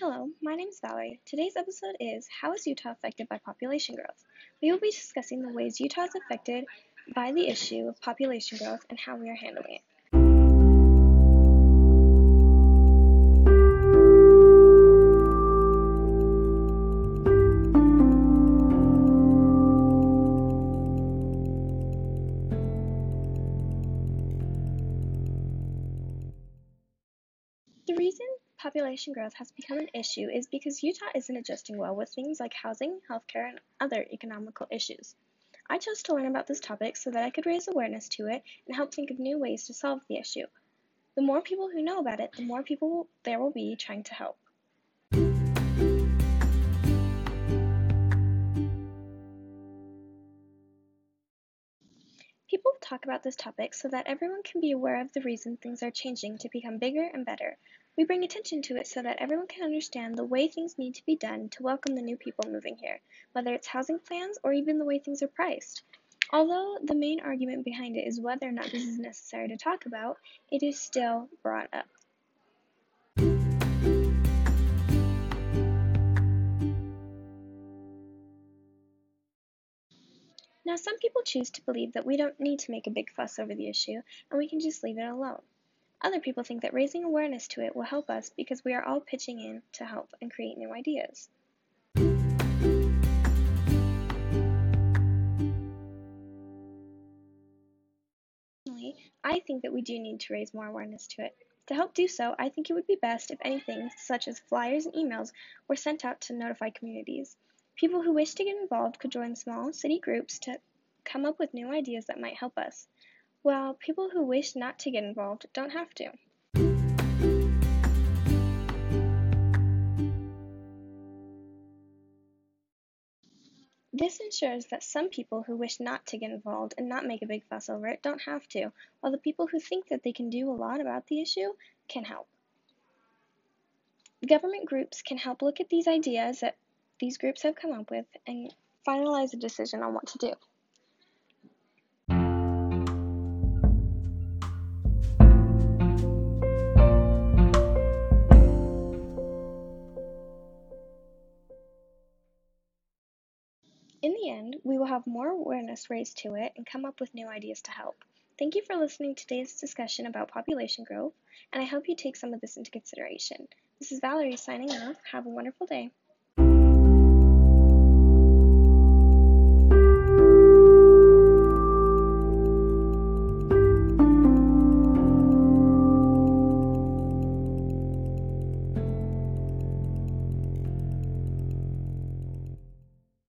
Hello, my name is Valerie. Today's episode is How is Utah affected by population growth? We will be discussing the ways Utah is affected by the issue of population growth and how we are handling it. Reason population growth has become an issue is because Utah isn't adjusting well with things like housing, healthcare, and other economical issues. I chose to learn about this topic so that I could raise awareness to it and help think of new ways to solve the issue. The more people who know about it, the more people there will be trying to help. People talk about this topic so that everyone can be aware of the reason things are changing to become bigger and better. We bring attention to it so that everyone can understand the way things need to be done to welcome the new people moving here, whether it's housing plans or even the way things are priced. Although the main argument behind it is whether or not this is necessary to talk about, it is still brought up. Now, some people choose to believe that we don't need to make a big fuss over the issue and we can just leave it alone. Other people think that raising awareness to it will help us because we are all pitching in to help and create new ideas. I think that we do need to raise more awareness to it. To help do so, I think it would be best if anything, such as flyers and emails, were sent out to notify communities. People who wish to get involved could join small city groups to come up with new ideas that might help us, while people who wish not to get involved don't have to. This ensures that some people who wish not to get involved and not make a big fuss over it don't have to, while the people who think that they can do a lot about the issue can help. Government groups can help look at these ideas that these groups have come up with and finalize a decision on what to do. The end, we will have more awareness raised to it and come up with new ideas to help. Thank you for listening to today's discussion about population growth, and I hope you take some of this into consideration. This is Valerie signing off. Have a wonderful day.